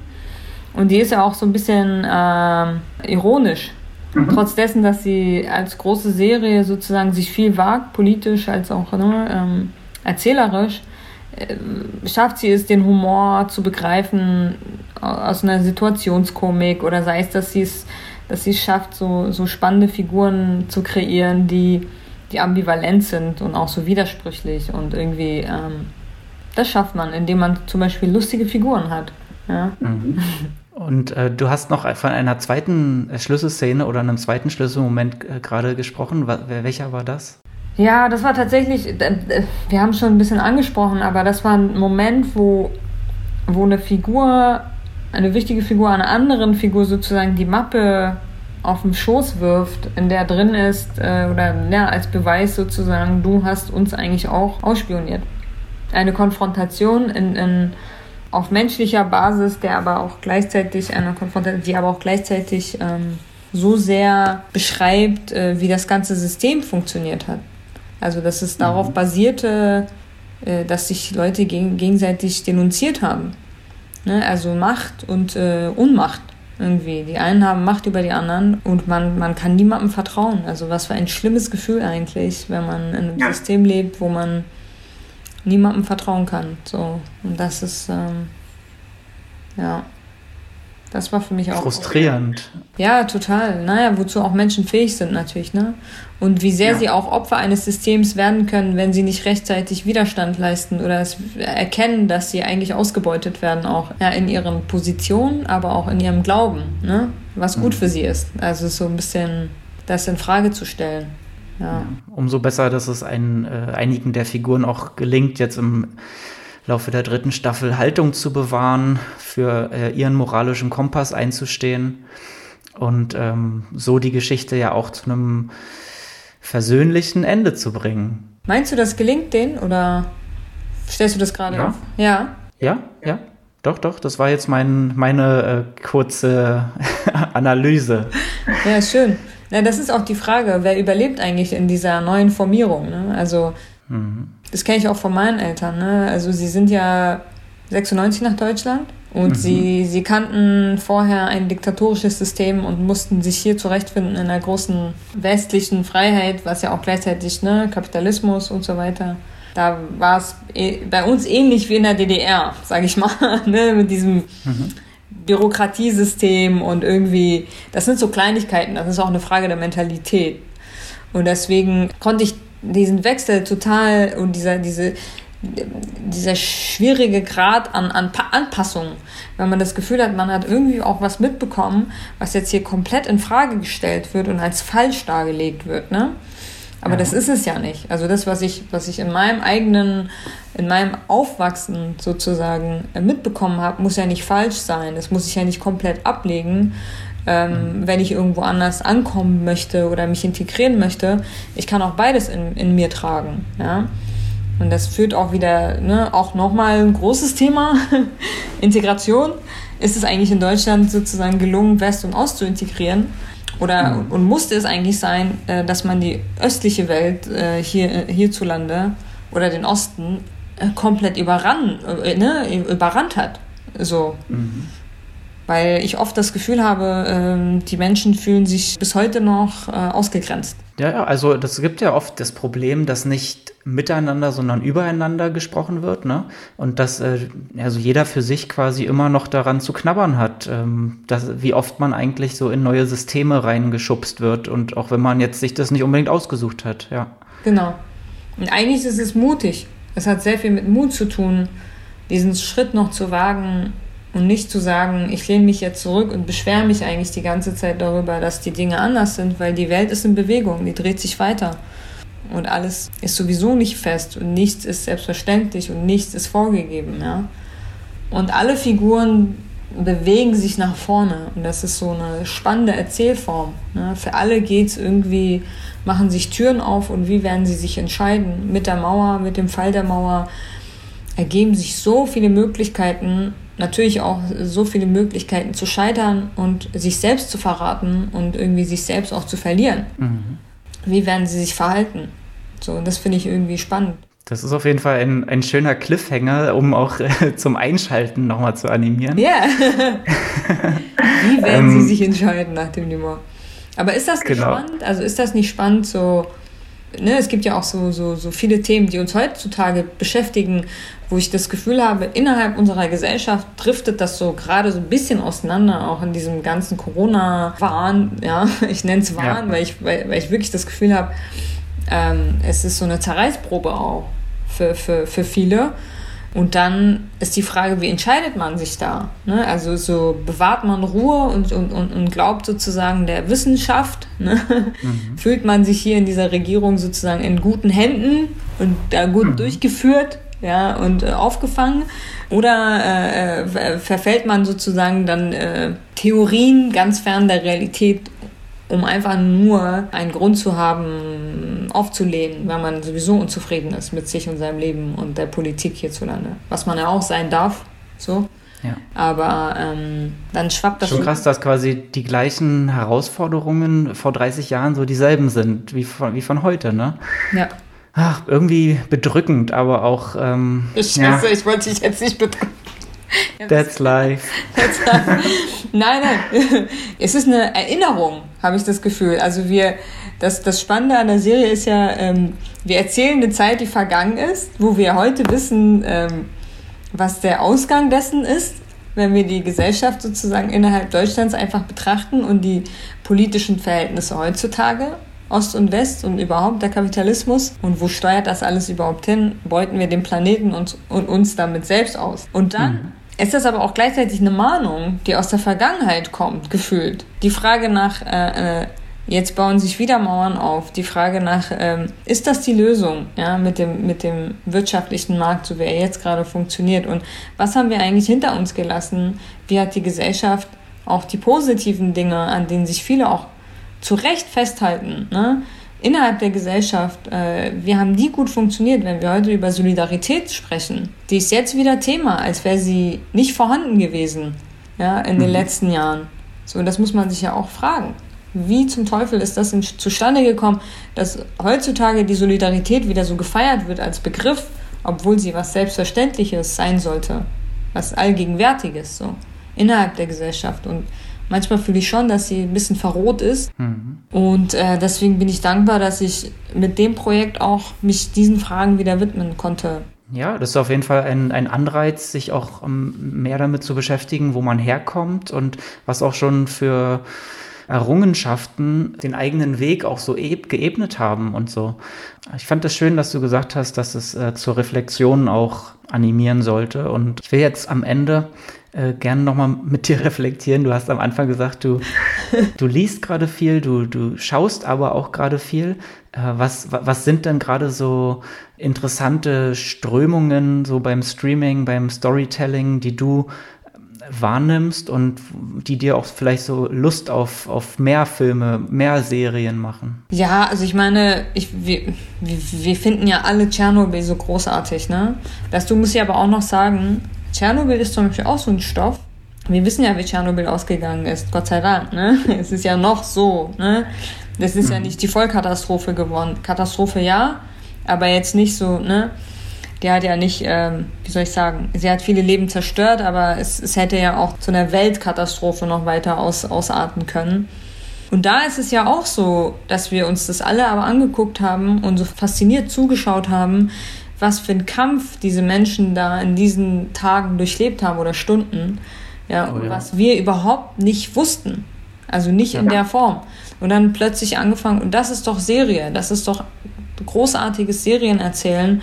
Und die ist ja auch so ein bisschen äh, ironisch. Mhm. Trotz dessen, dass sie als große Serie sozusagen sich viel wagt, politisch als auch ne, ähm, erzählerisch, äh, schafft sie es, den Humor zu begreifen aus einer Situationskomik oder sei es, dass sie es, dass sie es schafft, so, so spannende Figuren zu kreieren, die, die ambivalent sind und auch so widersprüchlich und irgendwie ähm, das schafft man, indem man zum Beispiel lustige Figuren hat. Ja? Mhm. Und äh, du hast noch von einer zweiten Schlüsselszene oder einem zweiten Schlüsselmoment äh, gerade gesprochen. Welcher war das? Ja, das war tatsächlich, wir haben schon ein bisschen angesprochen, aber das war ein Moment, wo, wo eine Figur, eine wichtige Figur einer anderen Figur sozusagen die Mappe auf den Schoß wirft, in der drin ist, äh, oder ja, als Beweis sozusagen, du hast uns eigentlich auch ausspioniert. Eine Konfrontation in, in auf menschlicher Basis, der aber auch gleichzeitig eine Konfrontation, die aber auch gleichzeitig ähm, so sehr beschreibt, äh, wie das ganze System funktioniert hat. Also, dass es darauf mhm. basierte, äh, dass sich Leute geg gegenseitig denunziert haben. Ne? Also Macht und äh, Unmacht irgendwie. Die einen haben Macht über die anderen und man, man kann niemandem vertrauen. Also was für ein schlimmes Gefühl eigentlich, wenn man in einem ja. System lebt, wo man niemandem vertrauen kann. So. Und das ist, ähm, ja. Das war für mich auch. Frustrierend. Ja, total. Naja, wozu auch Menschen fähig sind natürlich, ne? Und wie sehr ja. sie auch Opfer eines Systems werden können, wenn sie nicht rechtzeitig Widerstand leisten oder es erkennen, dass sie eigentlich ausgebeutet werden, auch ja, in ihren Positionen, aber auch in ihrem Glauben, ne? Was gut mhm. für sie ist. Also so ein bisschen das in Frage zu stellen. Ja. Umso besser, dass es ein, äh, einigen der Figuren auch gelingt, jetzt im Laufe der dritten Staffel Haltung zu bewahren, für äh, ihren moralischen Kompass einzustehen und ähm, so die Geschichte ja auch zu einem versöhnlichen Ende zu bringen. Meinst du, das gelingt denen oder stellst du das gerade ja. auf? Ja. Ja, ja. Doch, doch, das war jetzt mein, meine äh, kurze Analyse. Ja, schön. Ja, das ist auch die Frage, wer überlebt eigentlich in dieser neuen Formierung? Ne? Also mhm. Das kenne ich auch von meinen Eltern. Ne? Also sie sind ja 96 nach Deutschland und mhm. sie, sie kannten vorher ein diktatorisches System und mussten sich hier zurechtfinden in einer großen westlichen Freiheit, was ja auch gleichzeitig ne, Kapitalismus und so weiter. Da war es eh, bei uns ähnlich wie in der DDR, sage ich mal, ne, mit diesem mhm. Bürokratiesystem und irgendwie, das sind so Kleinigkeiten, das ist auch eine Frage der Mentalität. Und deswegen konnte ich diesen Wechsel total und dieser, diese, dieser schwierige Grad an, an Anpassung, wenn man das Gefühl hat, man hat irgendwie auch was mitbekommen, was jetzt hier komplett in Frage gestellt wird und als falsch dargelegt wird, ne? Aber ja. das ist es ja nicht. Also das, was ich, was ich in meinem eigenen, in meinem Aufwachsen sozusagen mitbekommen habe, muss ja nicht falsch sein. Das muss ich ja nicht komplett ablegen, ähm, wenn ich irgendwo anders ankommen möchte oder mich integrieren möchte. Ich kann auch beides in, in mir tragen. Ja? Und das führt auch wieder, ne, auch nochmal ein großes Thema, Integration. Ist es eigentlich in Deutschland sozusagen gelungen, West und Ost zu integrieren? Oder mhm. und musste es eigentlich sein, äh, dass man die östliche Welt äh, hier, hierzulande oder den Osten äh, komplett überrannt, ne, überrannt hat? So. Mhm weil ich oft das Gefühl habe, ähm, die Menschen fühlen sich bis heute noch äh, ausgegrenzt. Ja, also das gibt ja oft das Problem, dass nicht miteinander, sondern übereinander gesprochen wird, ne? Und dass äh, also jeder für sich quasi immer noch daran zu knabbern hat, ähm, dass, wie oft man eigentlich so in neue Systeme reingeschubst wird und auch wenn man jetzt sich das nicht unbedingt ausgesucht hat, ja. Genau. Und eigentlich ist es mutig. Es hat sehr viel mit Mut zu tun, diesen Schritt noch zu wagen, und nicht zu sagen, ich lehne mich jetzt zurück und beschwere mich eigentlich die ganze Zeit darüber, dass die Dinge anders sind, weil die Welt ist in Bewegung, die dreht sich weiter. Und alles ist sowieso nicht fest und nichts ist selbstverständlich und nichts ist vorgegeben. Ja? Und alle Figuren bewegen sich nach vorne und das ist so eine spannende Erzählform. Ne? Für alle geht es irgendwie, machen sich Türen auf und wie werden sie sich entscheiden? Mit der Mauer, mit dem Fall der Mauer ergeben sich so viele Möglichkeiten natürlich auch so viele Möglichkeiten zu scheitern und sich selbst zu verraten und irgendwie sich selbst auch zu verlieren. Mhm. Wie werden sie sich verhalten? So, das finde ich irgendwie spannend. Das ist auf jeden Fall ein, ein schöner Cliffhanger, um auch äh, zum Einschalten nochmal zu animieren. Ja. Yeah. Wie werden ähm, sie sich entscheiden nach dem Nummer? Aber ist das nicht genau. spannend? Also ist das nicht spannend, so ne, es gibt ja auch so, so, so viele Themen, die uns heutzutage beschäftigen, wo ich das Gefühl habe, innerhalb unserer Gesellschaft driftet das so gerade so ein bisschen auseinander, auch in diesem ganzen Corona-Wahn, ja, ich nenne es Wahn, ja. weil, ich, weil, weil ich wirklich das Gefühl habe, ähm, es ist so eine Zerreißprobe auch für, für, für viele. Und dann ist die Frage, wie entscheidet man sich da? Ne? Also so bewahrt man Ruhe und, und, und, und glaubt sozusagen der Wissenschaft. Ne? Mhm. Fühlt man sich hier in dieser Regierung sozusagen in guten Händen und da gut mhm. durchgeführt ja, und äh, aufgefangen? Oder äh, äh verfällt man sozusagen dann äh, Theorien ganz fern der Realität um einfach nur einen Grund zu haben, aufzulehnen, wenn man sowieso unzufrieden ist mit sich und seinem Leben und der Politik hierzulande. Was man ja auch sein darf, so. Ja. Aber ähm, dann schwappt das. Schon krass, dass quasi die gleichen Herausforderungen vor 30 Jahren so dieselben sind wie von, wie von heute, ne? Ja. Ach, irgendwie bedrückend, aber auch. Ähm, ich schätze, ja. ich wollte dich jetzt nicht bedrücken. That's life. That's life. Nein, nein. Es ist eine Erinnerung, habe ich das Gefühl. Also wir, das, das Spannende an der Serie ist ja, ähm, wir erzählen eine Zeit, die vergangen ist, wo wir heute wissen, ähm, was der Ausgang dessen ist, wenn wir die Gesellschaft sozusagen innerhalb Deutschlands einfach betrachten und die politischen Verhältnisse heutzutage. Ost und West und überhaupt der Kapitalismus und wo steuert das alles überhaupt hin? Beuten wir den Planeten und, und uns damit selbst aus? Und dann mhm ist das aber auch gleichzeitig eine Mahnung, die aus der Vergangenheit kommt, gefühlt. Die Frage nach, äh, äh, jetzt bauen sich wieder Mauern auf, die Frage nach, äh, ist das die Lösung, ja, mit dem, mit dem wirtschaftlichen Markt, so wie er jetzt gerade funktioniert? Und was haben wir eigentlich hinter uns gelassen? Wie hat die Gesellschaft auch die positiven Dinge, an denen sich viele auch zu Recht festhalten, ne? Innerhalb der Gesellschaft, äh, wir haben die gut funktioniert, wenn wir heute über Solidarität sprechen. Die ist jetzt wieder Thema, als wäre sie nicht vorhanden gewesen ja, in den mhm. letzten Jahren. So, das muss man sich ja auch fragen. Wie zum Teufel ist das in, zustande gekommen, dass heutzutage die Solidarität wieder so gefeiert wird als Begriff, obwohl sie was Selbstverständliches sein sollte, was Allgegenwärtiges so innerhalb der Gesellschaft und Manchmal fühle ich schon, dass sie ein bisschen verroht ist. Mhm. Und äh, deswegen bin ich dankbar, dass ich mit dem Projekt auch mich diesen Fragen wieder widmen konnte. Ja, das ist auf jeden Fall ein, ein Anreiz, sich auch ähm, mehr damit zu beschäftigen, wo man herkommt und was auch schon für Errungenschaften den eigenen Weg auch so geebnet haben und so. Ich fand es das schön, dass du gesagt hast, dass es äh, zur Reflexion auch animieren sollte. Und ich will jetzt am Ende äh, gerne nochmal mit dir reflektieren. Du hast am Anfang gesagt, du, du liest gerade viel, du, du schaust aber auch gerade viel. Äh, was, was sind denn gerade so interessante Strömungen so beim Streaming, beim Storytelling, die du wahrnimmst und die dir auch vielleicht so Lust auf, auf mehr Filme, mehr Serien machen? Ja, also ich meine, ich, wir, wir finden ja alle Tschernobyl so großartig, ne? Das, du musst ja aber auch noch sagen, Tschernobyl ist zum Beispiel auch so ein Stoff. Wir wissen ja, wie Tschernobyl ausgegangen ist, Gott sei Dank. Ne? Es ist ja noch so. Ne? Das ist ja nicht die Vollkatastrophe geworden. Katastrophe ja, aber jetzt nicht so. Ne? Die hat ja nicht, ähm, wie soll ich sagen, sie hat viele Leben zerstört, aber es, es hätte ja auch zu einer Weltkatastrophe noch weiter aus, ausarten können. Und da ist es ja auch so, dass wir uns das alle aber angeguckt haben und so fasziniert zugeschaut haben, was für ein Kampf diese Menschen da in diesen Tagen durchlebt haben oder Stunden, ja, oh, ja. was wir überhaupt nicht wussten. Also nicht ja. in der Form. Und dann plötzlich angefangen, und das ist doch Serie, das ist doch großartiges Serienerzählen,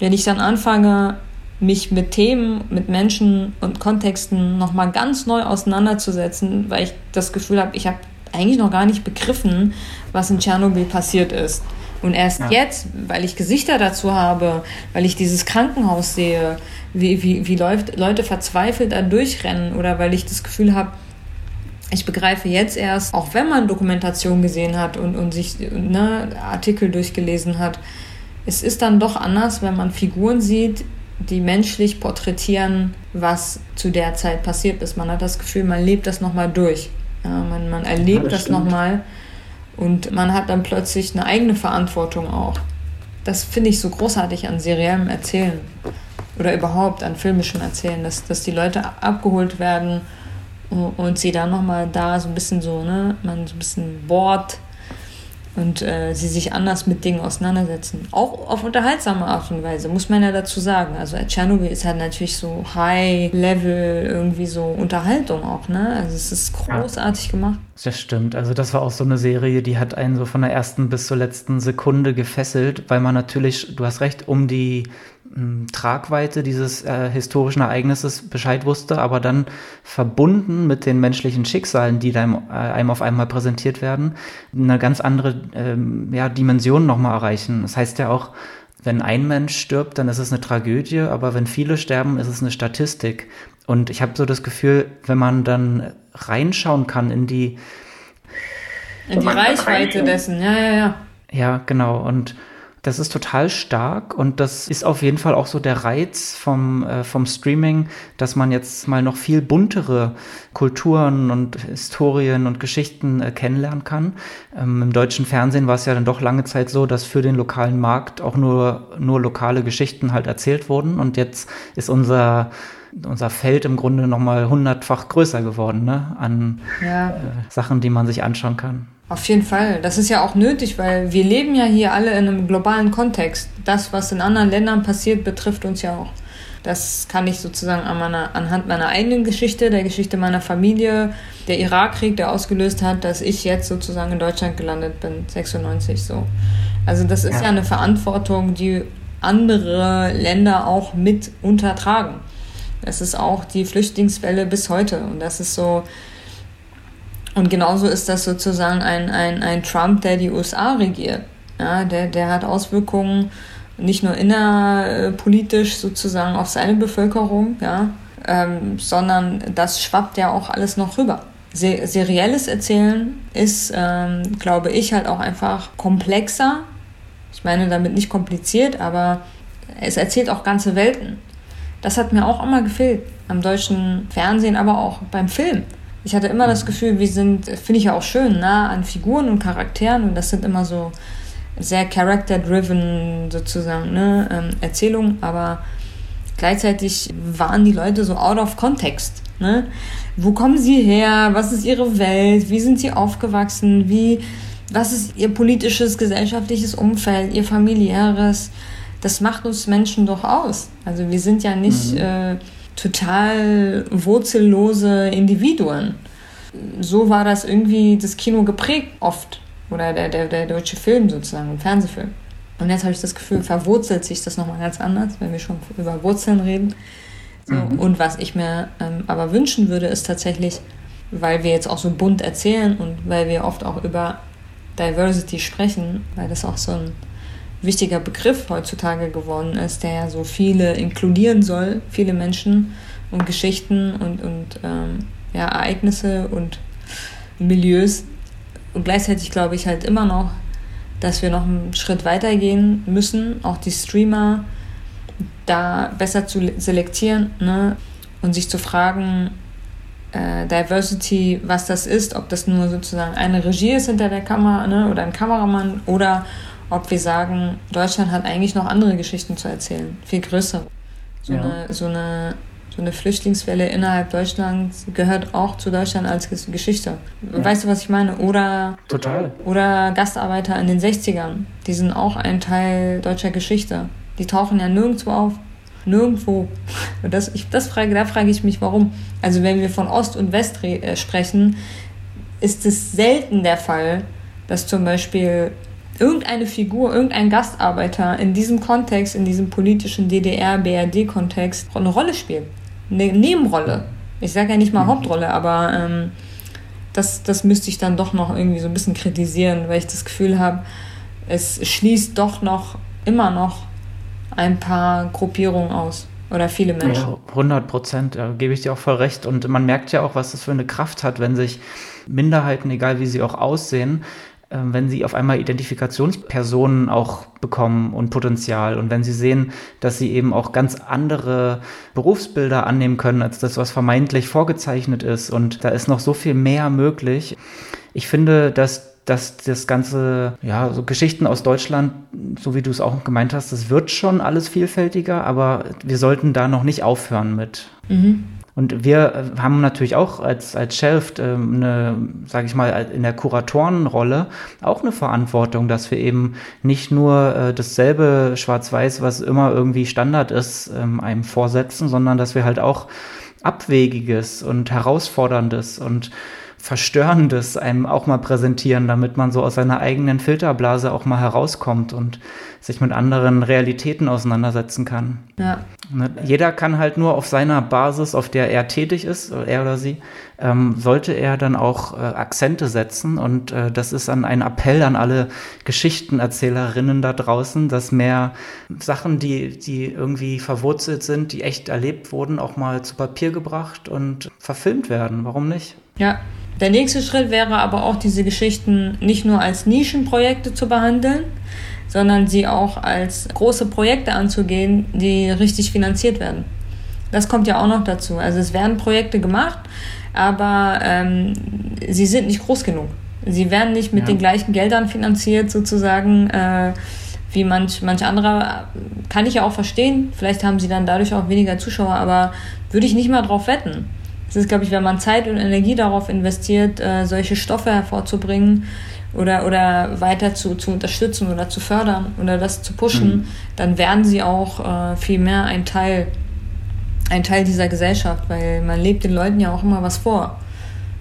wenn ich dann anfange, mich mit Themen, mit Menschen und Kontexten nochmal ganz neu auseinanderzusetzen, weil ich das Gefühl habe, ich habe eigentlich noch gar nicht begriffen, was in Tschernobyl passiert ist. Und erst ja. jetzt, weil ich Gesichter dazu habe, weil ich dieses Krankenhaus sehe, wie, wie, wie läuft, Leute verzweifelt da durchrennen oder weil ich das Gefühl habe, ich begreife jetzt erst, auch wenn man Dokumentation gesehen hat und, und sich ne, Artikel durchgelesen hat, es ist dann doch anders, wenn man Figuren sieht, die menschlich porträtieren, was zu der Zeit passiert ist. Man hat das Gefühl, man lebt das nochmal durch. Ja, man, man erlebt ja, das, das nochmal und man hat dann plötzlich eine eigene Verantwortung auch. Das finde ich so großartig an seriellem Erzählen oder überhaupt an filmischem Erzählen, dass, dass die Leute abgeholt werden und sie dann nochmal da so ein bisschen so, ne, man so ein bisschen bohrt und äh, sie sich anders mit Dingen auseinandersetzen. Auch auf unterhaltsame Art und Weise, muss man ja dazu sagen. Also Tschernobyl ist halt natürlich so High-Level, irgendwie so Unterhaltung auch, ne? Also es ist großartig ja. gemacht. Das stimmt. Also das war auch so eine Serie, die hat einen so von der ersten bis zur letzten Sekunde gefesselt, weil man natürlich, du hast recht, um die Tragweite dieses äh, historischen Ereignisses Bescheid wusste, aber dann verbunden mit den menschlichen Schicksalen, die einem, äh, einem auf einmal präsentiert werden, eine ganz andere ähm, ja, Dimension nochmal erreichen. Das heißt ja auch, wenn ein Mensch stirbt, dann ist es eine Tragödie, aber wenn viele sterben, ist es eine Statistik. Und ich habe so das Gefühl, wenn man dann reinschauen kann in die in die Reichweite dessen, ja, ja, ja. Ja, genau. Und das ist total stark und das ist auf jeden Fall auch so der Reiz vom, äh, vom Streaming, dass man jetzt mal noch viel buntere Kulturen und Historien und Geschichten äh, kennenlernen kann. Ähm, Im deutschen Fernsehen war es ja dann doch lange Zeit so, dass für den lokalen Markt auch nur, nur lokale Geschichten halt erzählt wurden und jetzt ist unser unser Feld im Grunde nochmal hundertfach größer geworden, ne? An ja. äh, Sachen, die man sich anschauen kann. Auf jeden Fall. Das ist ja auch nötig, weil wir leben ja hier alle in einem globalen Kontext. Das, was in anderen Ländern passiert, betrifft uns ja auch. Das kann ich sozusagen an meiner, anhand meiner eigenen Geschichte, der Geschichte meiner Familie, der Irakkrieg, der ausgelöst hat, dass ich jetzt sozusagen in Deutschland gelandet bin, 96 so. Also das ist ja, ja eine Verantwortung, die andere Länder auch mit untertragen. Das ist auch die Flüchtlingswelle bis heute. Und das ist so, und genauso ist das sozusagen ein, ein, ein Trump, der die USA regiert. Ja, der, der hat Auswirkungen nicht nur innerpolitisch sozusagen auf seine Bevölkerung, ja, ähm, sondern das schwappt ja auch alles noch rüber. Se serielles Erzählen ist, ähm, glaube ich, halt auch einfach komplexer. Ich meine damit nicht kompliziert, aber es erzählt auch ganze Welten. Das hat mir auch immer gefehlt am deutschen Fernsehen, aber auch beim Film. Ich hatte immer das Gefühl, wir sind, finde ich ja auch schön, nah an Figuren und Charakteren und das sind immer so sehr character-driven sozusagen ne, ähm, Erzählungen, aber gleichzeitig waren die Leute so out of context. Ne? Wo kommen sie her? Was ist ihre Welt? Wie sind sie aufgewachsen? Wie, was ist ihr politisches, gesellschaftliches Umfeld, ihr familiäres? Das macht uns Menschen doch aus. Also wir sind ja nicht... Mhm. Äh, total wurzellose Individuen. So war das irgendwie das Kino geprägt oft. Oder der, der, der deutsche Film sozusagen, ein Fernsehfilm. Und jetzt habe ich das Gefühl, verwurzelt sich das nochmal ganz anders, wenn wir schon über Wurzeln reden. So, mhm. Und was ich mir ähm, aber wünschen würde, ist tatsächlich, weil wir jetzt auch so bunt erzählen und weil wir oft auch über Diversity sprechen, weil das auch so ein wichtiger Begriff heutzutage geworden ist, der ja so viele inkludieren soll, viele Menschen und Geschichten und, und ähm, ja, Ereignisse und Milieus. Und gleichzeitig glaube ich halt immer noch, dass wir noch einen Schritt weiter gehen müssen, auch die Streamer da besser zu selektieren ne? und sich zu fragen, äh, Diversity, was das ist, ob das nur sozusagen eine Regie ist hinter der Kamera ne? oder ein Kameramann oder ob wir sagen, Deutschland hat eigentlich noch andere Geschichten zu erzählen, viel größer. So, ja. eine, so, eine, so eine Flüchtlingswelle innerhalb Deutschlands gehört auch zu Deutschland als Geschichte. Ja. Weißt du, was ich meine? Oder, Total. oder Gastarbeiter in den 60ern, die sind auch ein Teil deutscher Geschichte. Die tauchen ja nirgendwo auf. Nirgendwo. Und das, ich, das frage, da frage ich mich, warum. Also wenn wir von Ost und West äh, sprechen, ist es selten der Fall, dass zum Beispiel irgendeine Figur, irgendein Gastarbeiter in diesem Kontext, in diesem politischen DDR-BRD-Kontext eine Rolle spielt. Eine Nebenrolle. Ich sage ja nicht mal mhm. Hauptrolle, aber ähm, das, das müsste ich dann doch noch irgendwie so ein bisschen kritisieren, weil ich das Gefühl habe, es schließt doch noch, immer noch ein paar Gruppierungen aus oder viele Menschen. Ja, 100 Prozent, da gebe ich dir auch voll recht. Und man merkt ja auch, was das für eine Kraft hat, wenn sich Minderheiten, egal wie sie auch aussehen, wenn sie auf einmal Identifikationspersonen auch bekommen und Potenzial und wenn sie sehen, dass sie eben auch ganz andere Berufsbilder annehmen können als das, was vermeintlich vorgezeichnet ist und da ist noch so viel mehr möglich. Ich finde, dass dass das ganze, ja, so Geschichten aus Deutschland, so wie du es auch gemeint hast, das wird schon alles vielfältiger, aber wir sollten da noch nicht aufhören mit. Mhm. Und wir äh, haben natürlich auch als, als Shelft ähm, eine, sage ich mal, in der Kuratorenrolle auch eine Verantwortung, dass wir eben nicht nur äh, dasselbe Schwarz-Weiß, was immer irgendwie Standard ist, ähm, einem vorsetzen, sondern dass wir halt auch Abwegiges und Herausforderndes und Verstörendes einem auch mal präsentieren, damit man so aus seiner eigenen Filterblase auch mal herauskommt und sich mit anderen Realitäten auseinandersetzen kann. Ja. Ne, jeder kann halt nur auf seiner Basis, auf der er tätig ist, er oder sie, ähm, sollte er dann auch äh, Akzente setzen. Und äh, das ist dann ein Appell an alle Geschichtenerzählerinnen da draußen, dass mehr Sachen, die, die irgendwie verwurzelt sind, die echt erlebt wurden, auch mal zu Papier gebracht und verfilmt werden. Warum nicht? Ja, der nächste Schritt wäre aber auch, diese Geschichten nicht nur als Nischenprojekte zu behandeln, sondern sie auch als große Projekte anzugehen, die richtig finanziert werden. Das kommt ja auch noch dazu. Also es werden Projekte gemacht, aber ähm, sie sind nicht groß genug. Sie werden nicht mit ja. den gleichen Geldern finanziert, sozusagen, äh, wie manch, manch anderer. Kann ich ja auch verstehen. Vielleicht haben sie dann dadurch auch weniger Zuschauer, aber würde ich nicht mal drauf wetten. Es ist, glaube ich, wenn man Zeit und Energie darauf investiert, äh, solche Stoffe hervorzubringen oder, oder weiter zu, zu unterstützen oder zu fördern oder das zu pushen, mhm. dann werden sie auch äh, viel mehr ein Teil, ein Teil dieser Gesellschaft, weil man lebt den Leuten ja auch immer was vor.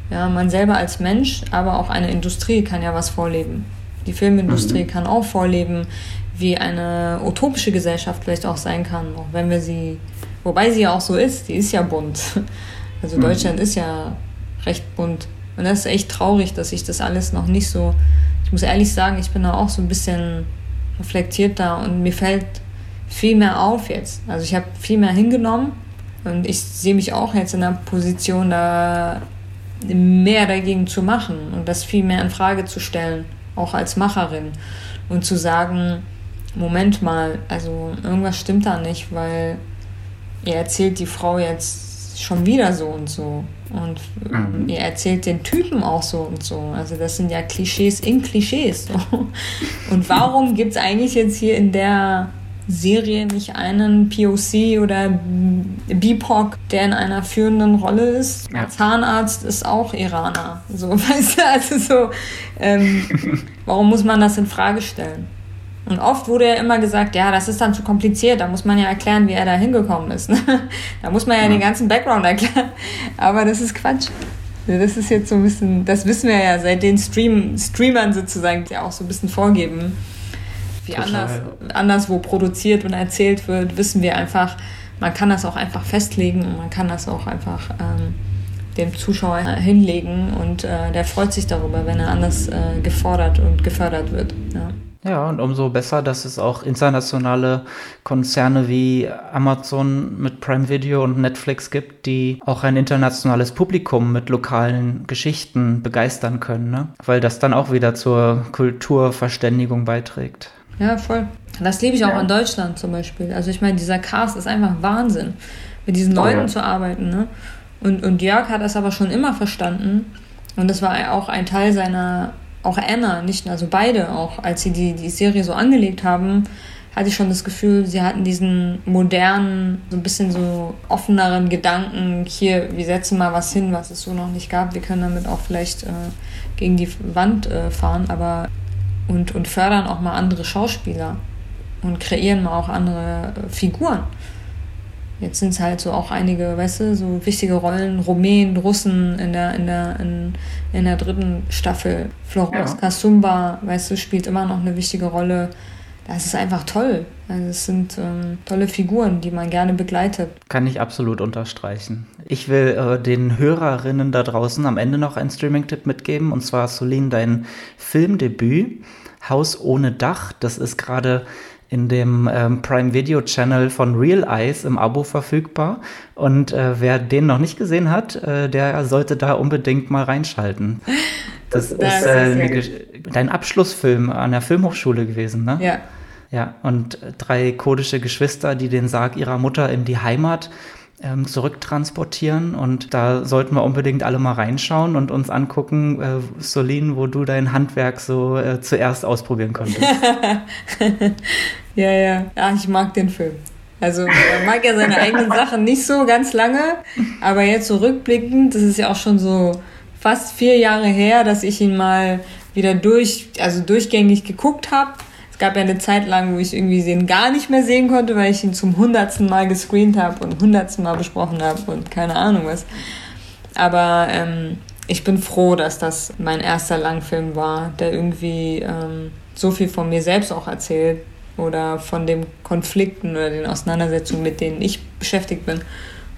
Ja, man selber als Mensch, aber auch eine Industrie kann ja was vorleben. Die Filmindustrie mhm. kann auch vorleben, wie eine utopische Gesellschaft vielleicht auch sein kann, auch wenn wir sie, wobei sie ja auch so ist, die ist ja bunt. Also mhm. Deutschland ist ja recht bunt. Und das ist echt traurig, dass ich das alles noch nicht so. Ich muss ehrlich sagen, ich bin da auch so ein bisschen reflektiert da und mir fällt viel mehr auf jetzt. Also ich habe viel mehr hingenommen und ich sehe mich auch jetzt in der Position, da mehr dagegen zu machen und das viel mehr in Frage zu stellen, auch als Macherin und zu sagen, Moment mal, also irgendwas stimmt da nicht, weil ihr erzählt die Frau jetzt schon wieder so und so. Und mhm. ihr erzählt den Typen auch so und so. Also das sind ja Klischees in Klischees. So. Und warum gibt es eigentlich jetzt hier in der Serie nicht einen POC oder BIPOC, der in einer führenden Rolle ist? Ja. Zahnarzt ist auch Iraner. So, weißt du, also so, ähm, warum muss man das in Frage stellen? Und oft wurde ja immer gesagt, ja, das ist dann zu kompliziert, da muss man ja erklären, wie er da hingekommen ist. Ne? da muss man ja, ja den ganzen Background erklären. Aber das ist Quatsch. Das ist jetzt so ein bisschen, das wissen wir ja seit den Stream, Streamern sozusagen, die auch so ein bisschen vorgeben, wie anders, anderswo produziert und erzählt wird, wissen wir einfach, man kann das auch einfach festlegen und man kann das auch einfach ähm, dem Zuschauer hinlegen und äh, der freut sich darüber, wenn er anders äh, gefordert und gefördert wird. Ja. Ja, und umso besser, dass es auch internationale Konzerne wie Amazon mit Prime Video und Netflix gibt, die auch ein internationales Publikum mit lokalen Geschichten begeistern können, ne? weil das dann auch wieder zur Kulturverständigung beiträgt. Ja, voll. Das liebe ich auch ja. in Deutschland zum Beispiel. Also ich meine, dieser Cast ist einfach Wahnsinn, mit diesen oh, Leuten ja. zu arbeiten. Ne? Und, und Jörg hat das aber schon immer verstanden. Und das war auch ein Teil seiner auch Anna, nicht also beide auch, als sie die, die Serie so angelegt haben, hatte ich schon das Gefühl, sie hatten diesen modernen, so ein bisschen so offeneren Gedanken, hier, wir setzen mal was hin, was es so noch nicht gab, wir können damit auch vielleicht äh, gegen die Wand äh, fahren, aber und, und fördern auch mal andere Schauspieler und kreieren mal auch andere äh, Figuren. Jetzt sind es halt so auch einige, weißt du, so wichtige Rollen, Rumänen, Russen in der, in der, in, in der dritten Staffel. Florence ja. Kasumba, weißt du, spielt immer noch eine wichtige Rolle. Das ist einfach toll. Also es sind ähm, tolle Figuren, die man gerne begleitet. Kann ich absolut unterstreichen. Ich will äh, den Hörerinnen da draußen am Ende noch einen Streaming-Tipp mitgeben. Und zwar, Solin, dein Filmdebüt Haus ohne Dach. Das ist gerade in dem ähm, Prime Video Channel von Real Eyes im Abo verfügbar. Und äh, wer den noch nicht gesehen hat, äh, der sollte da unbedingt mal reinschalten. Das, das ist, äh, dein Abschlussfilm an der Filmhochschule gewesen, ne? Ja. Ja, und drei kurdische Geschwister, die den Sarg ihrer Mutter in die Heimat ähm, zurücktransportieren. Und da sollten wir unbedingt alle mal reinschauen und uns angucken, äh, Solin, wo du dein Handwerk so äh, zuerst ausprobieren konntest. ja, ja. Ja, ich mag den Film. Also er mag ja seine eigenen Sachen nicht so ganz lange, aber jetzt so rückblickend, das ist ja auch schon so fast vier Jahre her, dass ich ihn mal wieder durch, also durchgängig geguckt habe gab ja eine Zeit lang, wo ich irgendwie den gar nicht mehr sehen konnte, weil ich ihn zum hundertsten Mal gescreent habe und hundertsten Mal besprochen habe und keine Ahnung was. Aber ähm, ich bin froh, dass das mein erster Langfilm war, der irgendwie ähm, so viel von mir selbst auch erzählt oder von den Konflikten oder den Auseinandersetzungen, mit denen ich beschäftigt bin.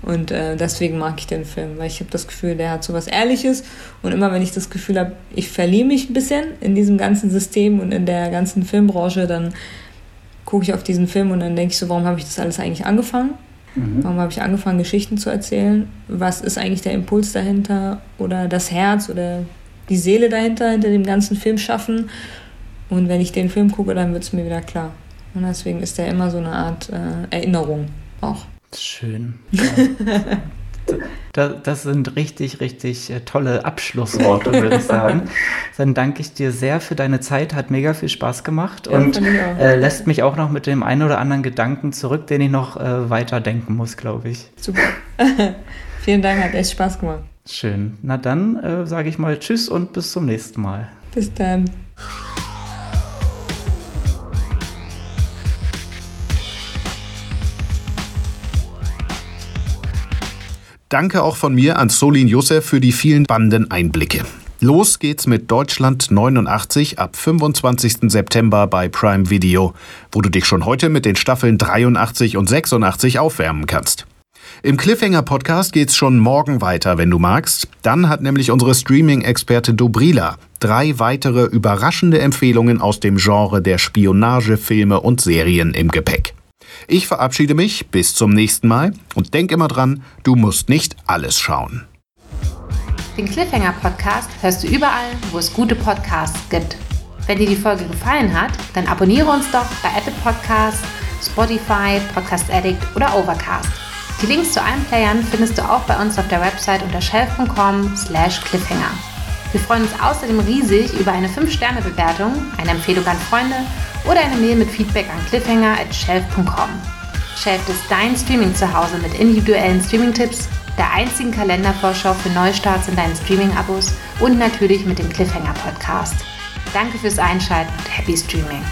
Und äh, deswegen mag ich den Film, weil ich habe das Gefühl, der hat so was Ehrliches. Und immer wenn ich das Gefühl habe, ich verliere mich ein bisschen in diesem ganzen System und in der ganzen Filmbranche, dann gucke ich auf diesen Film und dann denke ich so, warum habe ich das alles eigentlich angefangen? Mhm. Warum habe ich angefangen, Geschichten zu erzählen? Was ist eigentlich der Impuls dahinter oder das Herz oder die Seele dahinter, hinter dem ganzen Film schaffen? Und wenn ich den Film gucke, dann wird es mir wieder klar. Und deswegen ist der immer so eine Art äh, Erinnerung auch. Schön. Ja. das sind richtig, richtig äh, tolle Abschlussworte, würde ich sagen. Dann danke ich dir sehr für deine Zeit, hat mega viel Spaß gemacht ja, und äh, lässt mich auch noch mit dem einen oder anderen Gedanken zurück, den ich noch äh, weiter denken muss, glaube ich. Super. Vielen Dank, hat echt Spaß gemacht. Schön. Na dann äh, sage ich mal Tschüss und bis zum nächsten Mal. Bis dann. Danke auch von mir an Solin Youssef für die vielen spannenden Einblicke. Los geht's mit Deutschland 89 ab 25. September bei Prime Video, wo du dich schon heute mit den Staffeln 83 und 86 aufwärmen kannst. Im Cliffhanger Podcast geht's schon morgen weiter, wenn du magst. Dann hat nämlich unsere Streaming-Experte Dobrila drei weitere überraschende Empfehlungen aus dem Genre der Spionagefilme und Serien im Gepäck. Ich verabschiede mich, bis zum nächsten Mal und denk immer dran, du musst nicht alles schauen. Den Cliffhanger Podcast hörst du überall, wo es gute Podcasts gibt. Wenn dir die Folge gefallen hat, dann abonniere uns doch bei Apple Podcasts, Spotify, Podcast Addict oder Overcast. Die Links zu allen Playern findest du auch bei uns auf der Website unter shelf.com/cliffhanger. Wir freuen uns außerdem riesig über eine 5-Sterne-Bewertung, eine Empfehlung an Freunde oder eine Mail mit Feedback an cliffhanger.shelf.com. Shelf ist dein Streaming-Zuhause mit individuellen Streaming-Tipps, der einzigen Kalendervorschau für Neustarts in deinen Streaming-Abos und natürlich mit dem Cliffhanger-Podcast. Danke fürs Einschalten und happy Streaming!